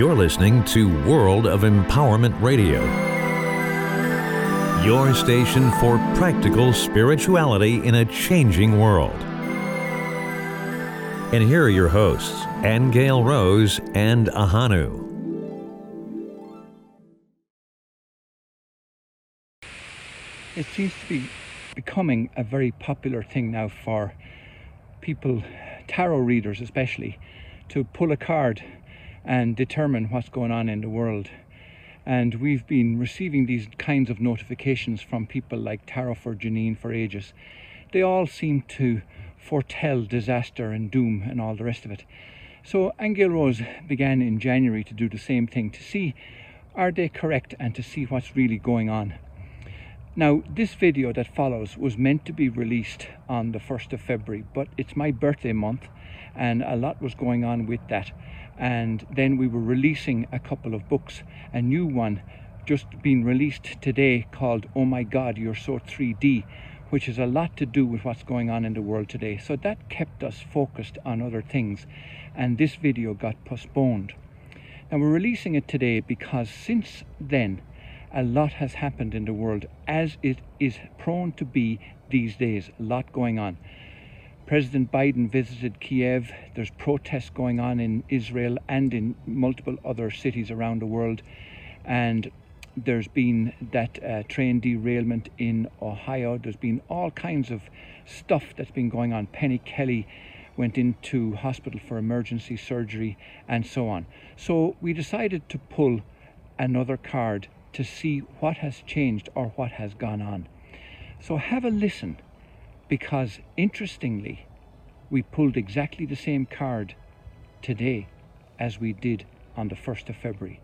You're listening to World of Empowerment Radio, your station for practical spirituality in a changing world. And here are your hosts, Angel Rose and Ahanu. It seems to be becoming a very popular thing now for people, tarot readers especially, to pull a card and determine what's going on in the world. And we've been receiving these kinds of notifications from people like Tarot for Janine for ages. They all seem to foretell disaster and doom and all the rest of it. So Angel Rose began in January to do the same thing to see are they correct and to see what's really going on. Now, this video that follows was meant to be released on the 1st of February, but it's my birthday month and a lot was going on with that. And then we were releasing a couple of books a new one just being released today called oh my god you're so 3d which has a lot to do with what's going on in the world today. So that kept us focused on other things and this video got postponed. Now we're releasing it today because since then a lot has happened in the world as it is prone to be these days a lot going on President Biden visited Kiev. There's protests going on in Israel and in multiple other cities around the world. And there's been that uh, train derailment in Ohio. There's been all kinds of stuff that's been going on. Penny Kelly went into hospital for emergency surgery and so on. So we decided to pull another card to see what has changed or what has gone on. So have a listen because interestingly, we pulled exactly the same card today as we did on the 1st of February.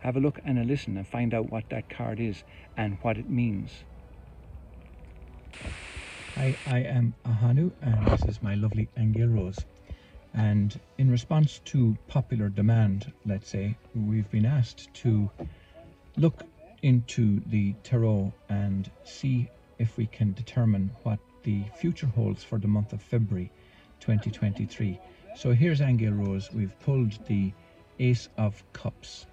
Have a look and a listen and find out what that card is and what it means. Hi, I am Ahanu and this is my lovely Angel Rose. And in response to popular demand, let's say, we've been asked to look into the tarot and see if we can determine what the future holds for the month of February 2023. So here's Angel Rose. We've pulled the Ace of Cups.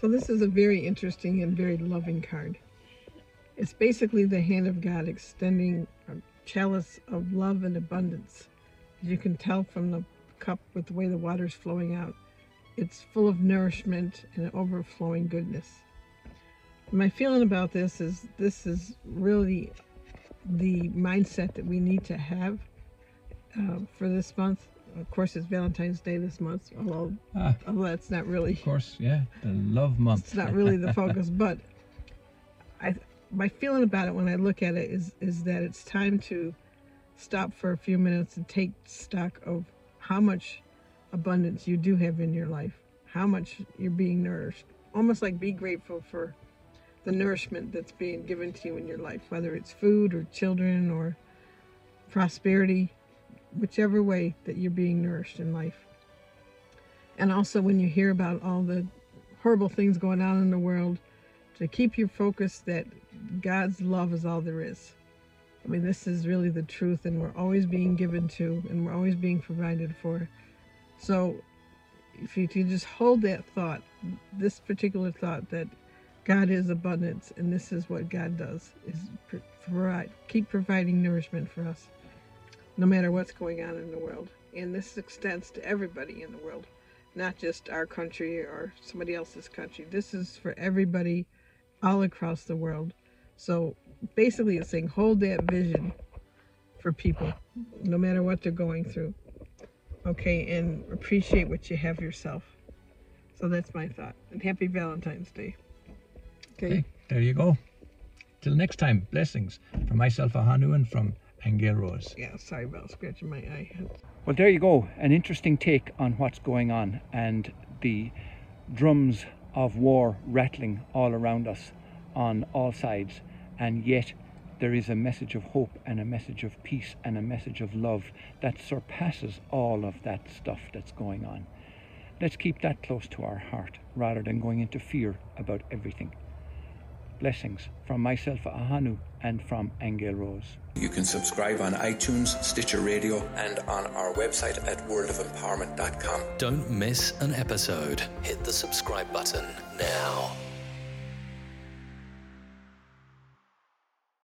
So this is a very interesting and very loving card. It's basically the hand of God extending a chalice of love and abundance. As you can tell from the cup with the way the water's flowing out, it's full of nourishment and overflowing goodness. My feeling about this is this is really the mindset that we need to have uh, for this month. Of course, it's Valentine's Day this month, although, ah, although that's not really. Of course, yeah, the love month. It's not really the focus, but I my feeling about it when I look at it is is that it's time to stop for a few minutes and take stock of how much abundance you do have in your life, how much you're being nourished. Almost like be grateful for the nourishment that's being given to you in your life, whether it's food or children or prosperity, whichever way that you're being nourished in life. And also, when you hear about all the horrible things going on in the world, to keep your focus that God's love is all there is. I mean, this is really the truth, and we're always being given to, and we're always being provided for. So, if you, you just hold that thought, this particular thought that God is abundance, and this is what God does: is provide, keep providing nourishment for us, no matter what's going on in the world. And this extends to everybody in the world, not just our country or somebody else's country. This is for everybody all across the world. So basically, it's saying hold that vision for people, no matter what they're going through. Okay, and appreciate what you have yourself. So that's my thought. And happy Valentine's Day. Okay. okay. There you go. Till next time, blessings from myself, Ahanu, and from Angel Rose. Yeah, sorry about scratching my eye. Well, there you go. An interesting take on what's going on and the drums of war rattling all around us on all sides, and yet there is a message of hope and a message of peace and a message of love that surpasses all of that stuff that's going on. Let's keep that close to our heart rather than going into fear about everything. Blessings from myself, Ahanu, and from Angel Rose. You can subscribe on iTunes, Stitcher Radio, and on our website at worldofempowerment.com. Don't miss an episode. Hit the subscribe button now.